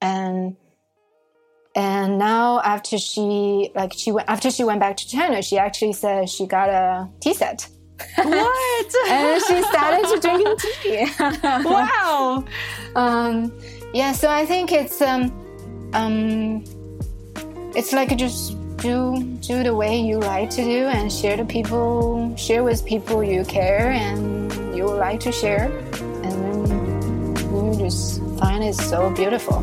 And and now after she like she went after she went back to China, she actually said she got a tea set. What? and she started to drinking tea. wow. Um, yeah, so I think it's um, um, it's like just do do the way you like to do and share the people share with people you care and you like to share. And then you just find it so beautiful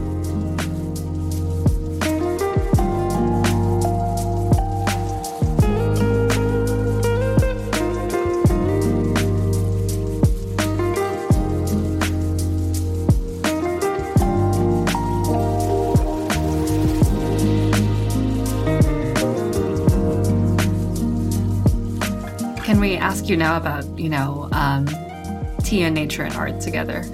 ask you now about, you know, um, tea and nature and art together.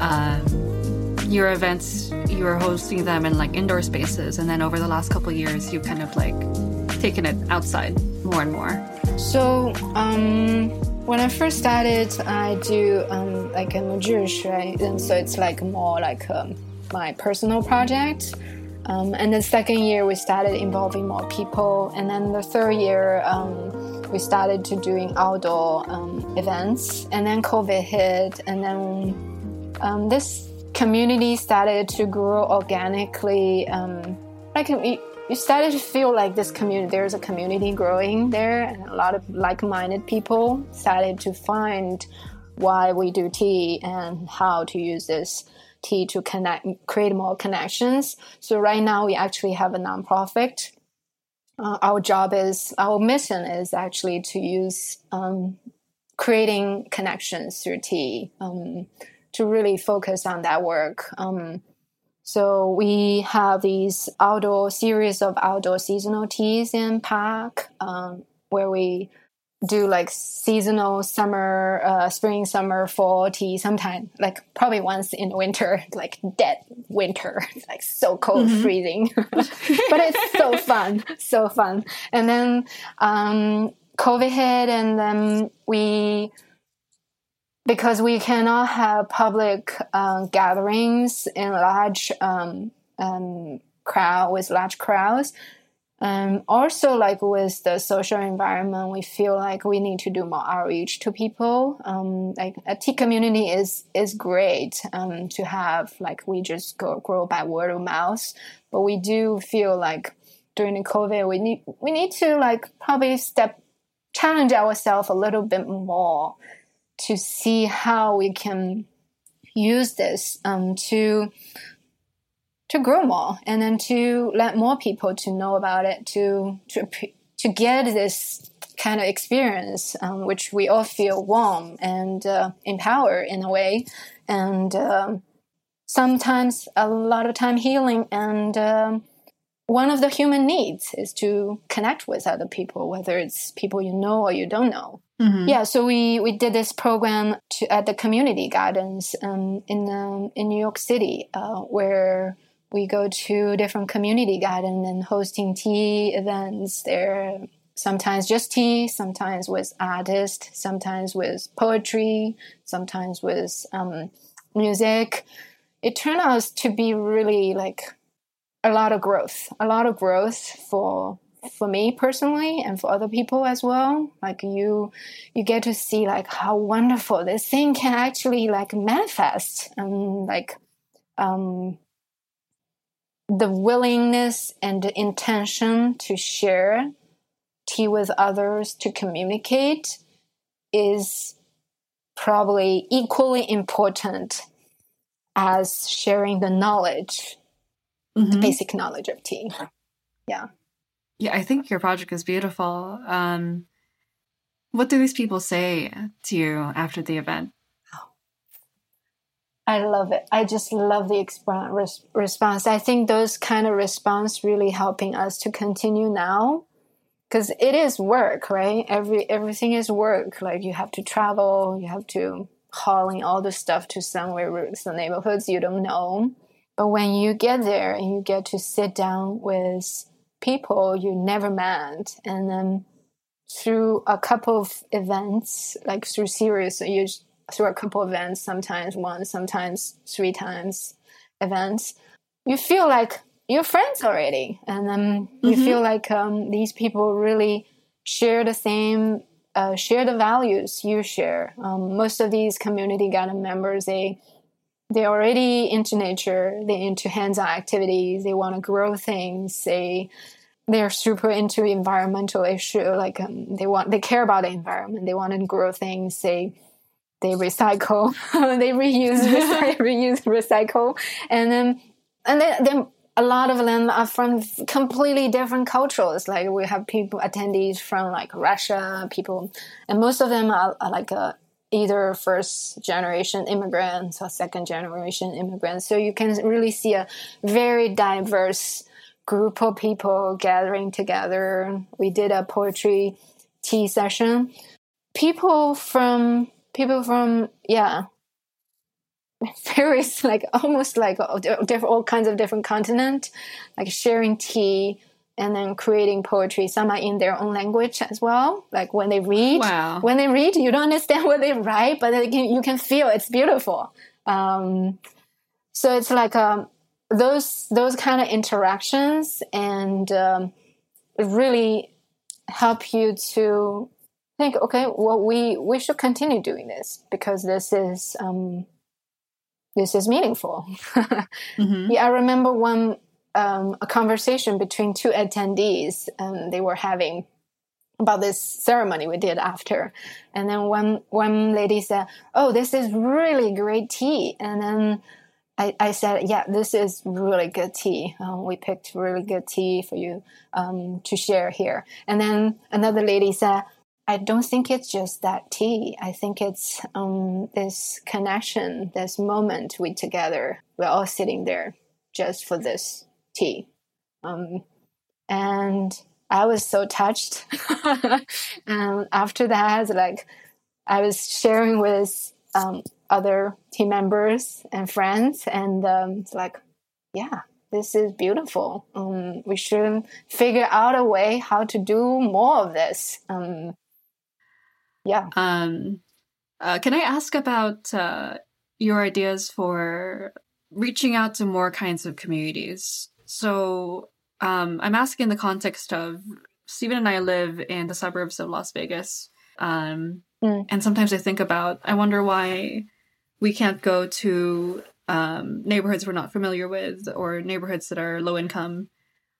Um, your events, you were hosting them in like indoor spaces, and then over the last couple years, you've kind of like taken it outside more and more. So, um, when I first started, I do um, like a majush, right? And so it's like more like um, my personal project. Um, and the second year, we started involving more people. And then the third year, um, we started to doing outdoor um, events. And then COVID hit, and then um, this community started to grow organically. Um, like you started to feel like this community, there's a community growing there, and a lot of like-minded people started to find why we do tea and how to use this tea to connect, create more connections. So right now we actually have a nonprofit. Uh, our job is, our mission is actually to use um, creating connections through tea um, to really focus on that work. Um, so we have these outdoor series of outdoor seasonal teas in park um, where we do like seasonal summer, uh, spring, summer, fall tea sometime, like probably once in winter, like dead winter, like so cold, mm-hmm. freezing. but it's so fun, so fun. And then um, COVID hit, and then we, because we cannot have public uh, gatherings in large um, um, crowd with large crowds, um, also, like with the social environment, we feel like we need to do more outreach to people. Um, like a tea community is is great um, to have. Like we just go grow by word of mouth, but we do feel like during the COVID, we need we need to like probably step challenge ourselves a little bit more to see how we can use this um, to to grow more and then to let more people to know about it to to to get this kind of experience um, which we all feel warm and uh, empowered in a way and um, sometimes a lot of time healing and um, one of the human needs is to connect with other people whether it's people you know or you don't know Mm-hmm. Yeah, so we, we did this program to, at the community gardens um, in um, in New York City, uh, where we go to different community garden and hosting tea events there. Sometimes just tea, sometimes with artists, sometimes with poetry, sometimes with um, music. It turned out to be really like a lot of growth, a lot of growth for for me personally and for other people as well like you you get to see like how wonderful this thing can actually like manifest and like um the willingness and the intention to share tea with others to communicate is probably equally important as sharing the knowledge mm-hmm. the basic knowledge of tea yeah yeah, I think your project is beautiful. Um, what do these people say to you after the event? I love it. I just love the exp- response. I think those kind of response really helping us to continue now because it is work, right? Every everything is work. Like you have to travel, you have to hauling all the stuff to somewhere, some neighborhoods you don't know. But when you get there and you get to sit down with people you never met and then through a couple of events like through series you through a couple events sometimes one sometimes three times events you feel like you're friends already and then mm-hmm. you feel like um, these people really share the same uh, share the values you share um, most of these community garden members they they're already into nature they're into hands-on activities they want to grow things they they're super into environmental issue like um, they want they care about the environment they want to grow things they they recycle they reuse reuse recycle and then and then, then a lot of them are from completely different cultures like we have people attendees from like russia people and most of them are, are like a uh, either first generation immigrants or second generation immigrants. So you can really see a very diverse group of people gathering together. We did a poetry tea session. People from people from yeah various like almost like different all kinds of different continent like sharing tea and then creating poetry. Some are in their own language as well. Like when they read, wow. when they read, you don't understand what they write, but can, you can feel it's beautiful. Um, so it's like um, those those kind of interactions and um, really help you to think, okay, well, we we should continue doing this because this is um, this is meaningful. mm-hmm. Yeah, I remember one um, a conversation between two attendees and they were having about this ceremony we did after and then one one lady said oh this is really great tea and then I, I said yeah this is really good tea um, we picked really good tea for you um, to share here and then another lady said I don't think it's just that tea. I think it's um, this connection, this moment we together. We're all sitting there just for this tea. Um, and I was so touched. and after that, like I was sharing with um, other team members and friends, and um, it's like, yeah, this is beautiful. Um, we should figure out a way how to do more of this. Yeah. Um, uh, can I ask about uh, your ideas for reaching out to more kinds of communities? So um, I'm asking in the context of Stephen and I live in the suburbs of Las Vegas. Um, mm. And sometimes I think about, I wonder why we can't go to um, neighborhoods we're not familiar with or neighborhoods that are low income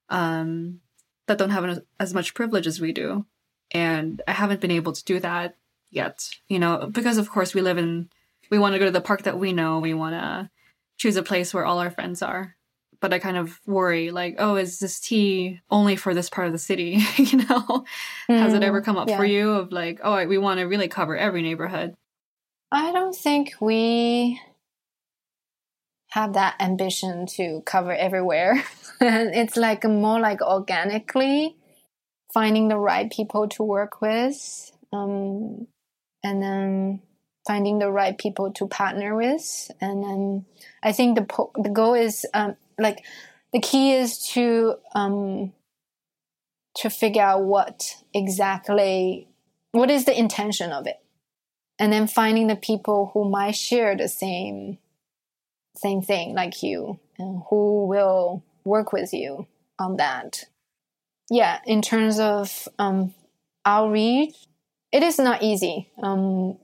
um, that don't have as much privilege as we do. And I haven't been able to do that yet, you know, because of course we live in, we want to go to the park that we know. We want to choose a place where all our friends are but I kind of worry like, oh, is this tea only for this part of the city? you know, mm, has it ever mm, come up yeah. for you of like, oh, we want to really cover every neighborhood? I don't think we have that ambition to cover everywhere. it's like more like organically finding the right people to work with um, and then finding the right people to partner with. And then I think the po- the goal is um, like the key is to um, to figure out what exactly what is the intention of it, and then finding the people who might share the same same thing like you and who will work with you on that. Yeah, in terms of um, outreach, it is not easy. Um,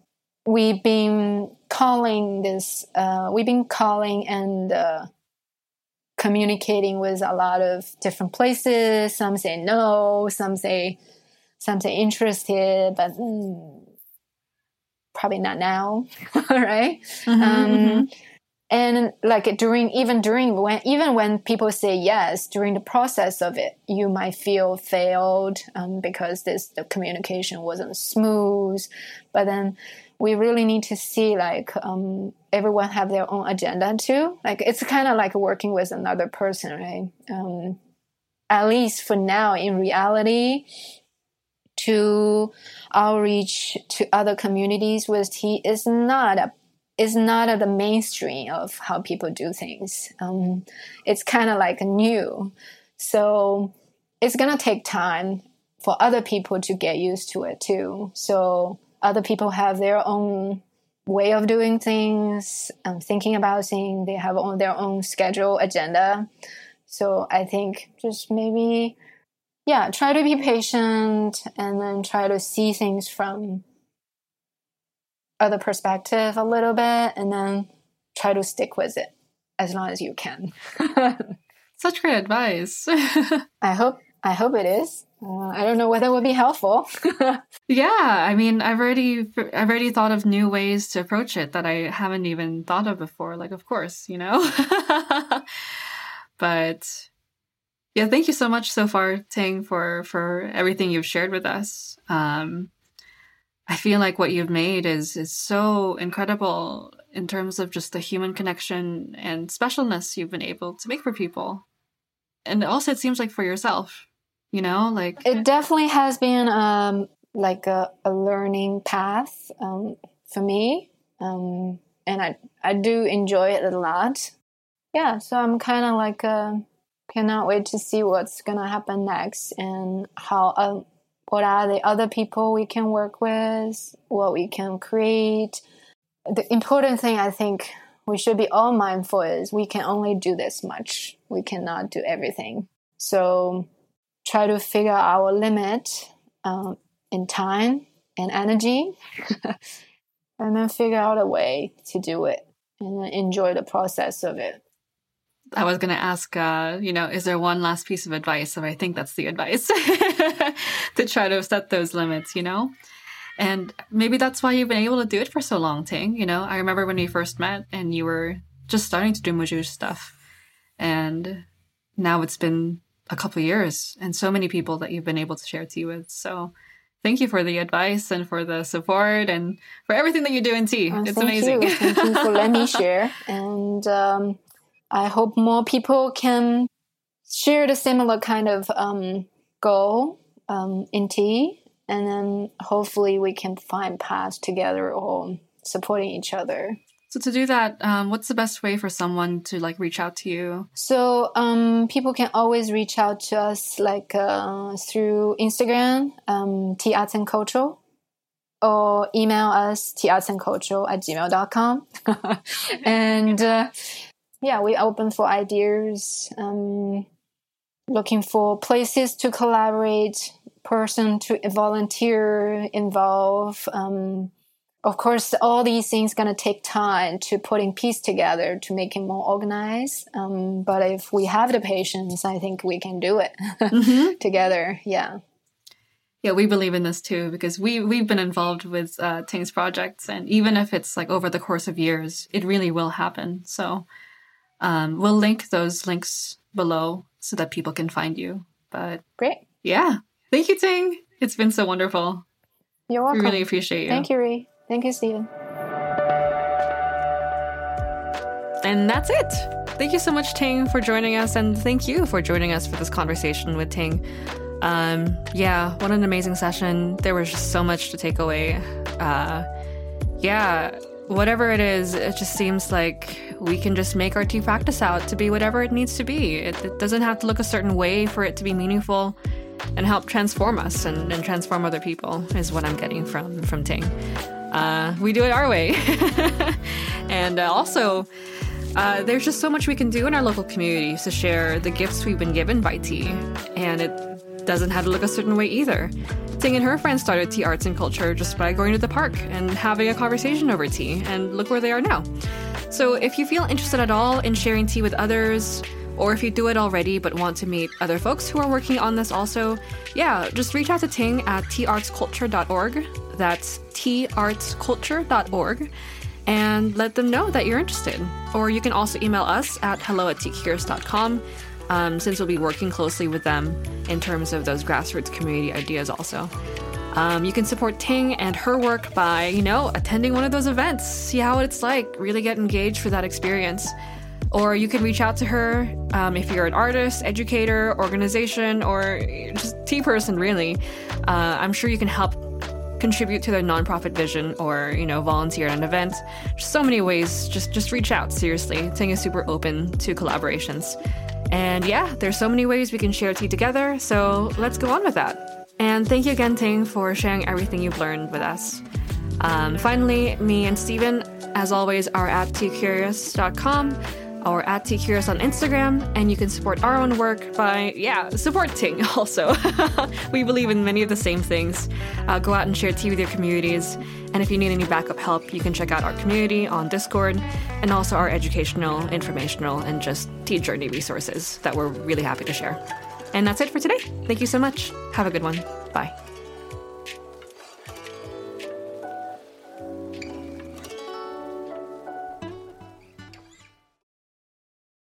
we've been calling this, uh, we've been calling and uh, communicating with a lot of different places. Some say no, some say, some say interested, but mm, probably not now, right? Mm-hmm, um, mm-hmm and like during even during when even when people say yes during the process of it you might feel failed um, because this the communication wasn't smooth. But then we really need to see like um, everyone have their own agenda too. Like it's kind of like working with another person right? Um, at least for now in reality to outreach to other communities with tea is not a is not the mainstream of how people do things. Um, it's kind of like new. So it's going to take time for other people to get used to it too. So other people have their own way of doing things, um, thinking about things. They have on their own schedule, agenda. So I think just maybe, yeah, try to be patient and then try to see things from other perspective a little bit and then try to stick with it as long as you can. Such great advice. I hope I hope it is. Uh, I don't know whether it would be helpful. yeah, I mean, I've already I've already thought of new ways to approach it that I haven't even thought of before. Like, of course, you know. but yeah, thank you so much so far, Ting, for for everything you've shared with us. Um, I feel like what you've made is is so incredible in terms of just the human connection and specialness you've been able to make for people. And also it seems like for yourself, you know, like it definitely has been um like a, a learning path um for me. Um and I I do enjoy it a lot. Yeah, so I'm kind of like uh cannot wait to see what's gonna happen next and how uh, what are the other people we can work with, what we can create. The important thing I think we should be all mindful is we can only do this much. We cannot do everything. So try to figure our limit um, in time and energy, and then figure out a way to do it and enjoy the process of it. I was going to ask, uh, you know, is there one last piece of advice? So I think that's the advice to try to set those limits, you know? And maybe that's why you've been able to do it for so long, Ting. You know, I remember when we first met and you were just starting to do Muzhu stuff. And now it's been a couple years and so many people that you've been able to share tea with. So thank you for the advice and for the support and for everything that you do in tea. Oh, it's amazing. You. Thank you for letting me share. And um, I hope more people can share the similar kind of um, goal um, in tea, and then hopefully we can find paths together or supporting each other. So to do that, um, what's the best way for someone to like reach out to you? So um, people can always reach out to us like uh, through Instagram, um, Tea Arts and Culture, or email us teaartsandculture at gmail.com. and uh, yeah, we open for ideas, um, looking for places to collaborate, person to volunteer, involve. Um, of course, all these things gonna take time to putting piece together to make it more organized. Um, but if we have the patience, I think we can do it mm-hmm. together. Yeah. Yeah, we believe in this too because we we've been involved with uh, Ting's projects, and even if it's like over the course of years, it really will happen. So um, we'll link those links below so that people can find you. But great. Yeah. Thank you, Ting. It's been so wonderful. You're welcome. We really appreciate you. Thank you, Ree. Thank you, Stephen. And that's it. Thank you so much, Ting, for joining us, and thank you for joining us for this conversation with Ting. Um, yeah, what an amazing session. There was just so much to take away. Uh, yeah, whatever it is, it just seems like we can just make our tea practice out to be whatever it needs to be. It, it doesn't have to look a certain way for it to be meaningful and help transform us and, and transform other people is what I'm getting from from Ting. Uh, we do it our way, and uh, also. Uh, there's just so much we can do in our local communities to share the gifts we've been given by tea, and it doesn't have to look a certain way either. Ting and her friends started tea arts and culture just by going to the park and having a conversation over tea, and look where they are now. So if you feel interested at all in sharing tea with others, or if you do it already but want to meet other folks who are working on this also, yeah, just reach out to Ting at teaartsculture.org. That's teaartsculture.org and let them know that you're interested. Or you can also email us at hello at um, since we'll be working closely with them in terms of those grassroots community ideas also. Um, you can support Ting and her work by, you know, attending one of those events, see how it's like, really get engaged for that experience. Or you can reach out to her um, if you're an artist, educator, organization, or just tea person, really. Uh, I'm sure you can help contribute to their nonprofit vision or you know volunteer at an event. Just so many ways. Just just reach out. Seriously. Ting is super open to collaborations. And yeah there's so many ways we can share tea together. So let's go on with that and thank you again ting for sharing everything you've learned with us um, finally me and Stephen as always are at teacurious.com or at Curious on Instagram, and you can support our own work by, yeah, supporting also. we believe in many of the same things. Uh, go out and share tea with your communities, and if you need any backup help, you can check out our community on Discord and also our educational, informational, and just tea journey resources that we're really happy to share. And that's it for today. Thank you so much. Have a good one. Bye.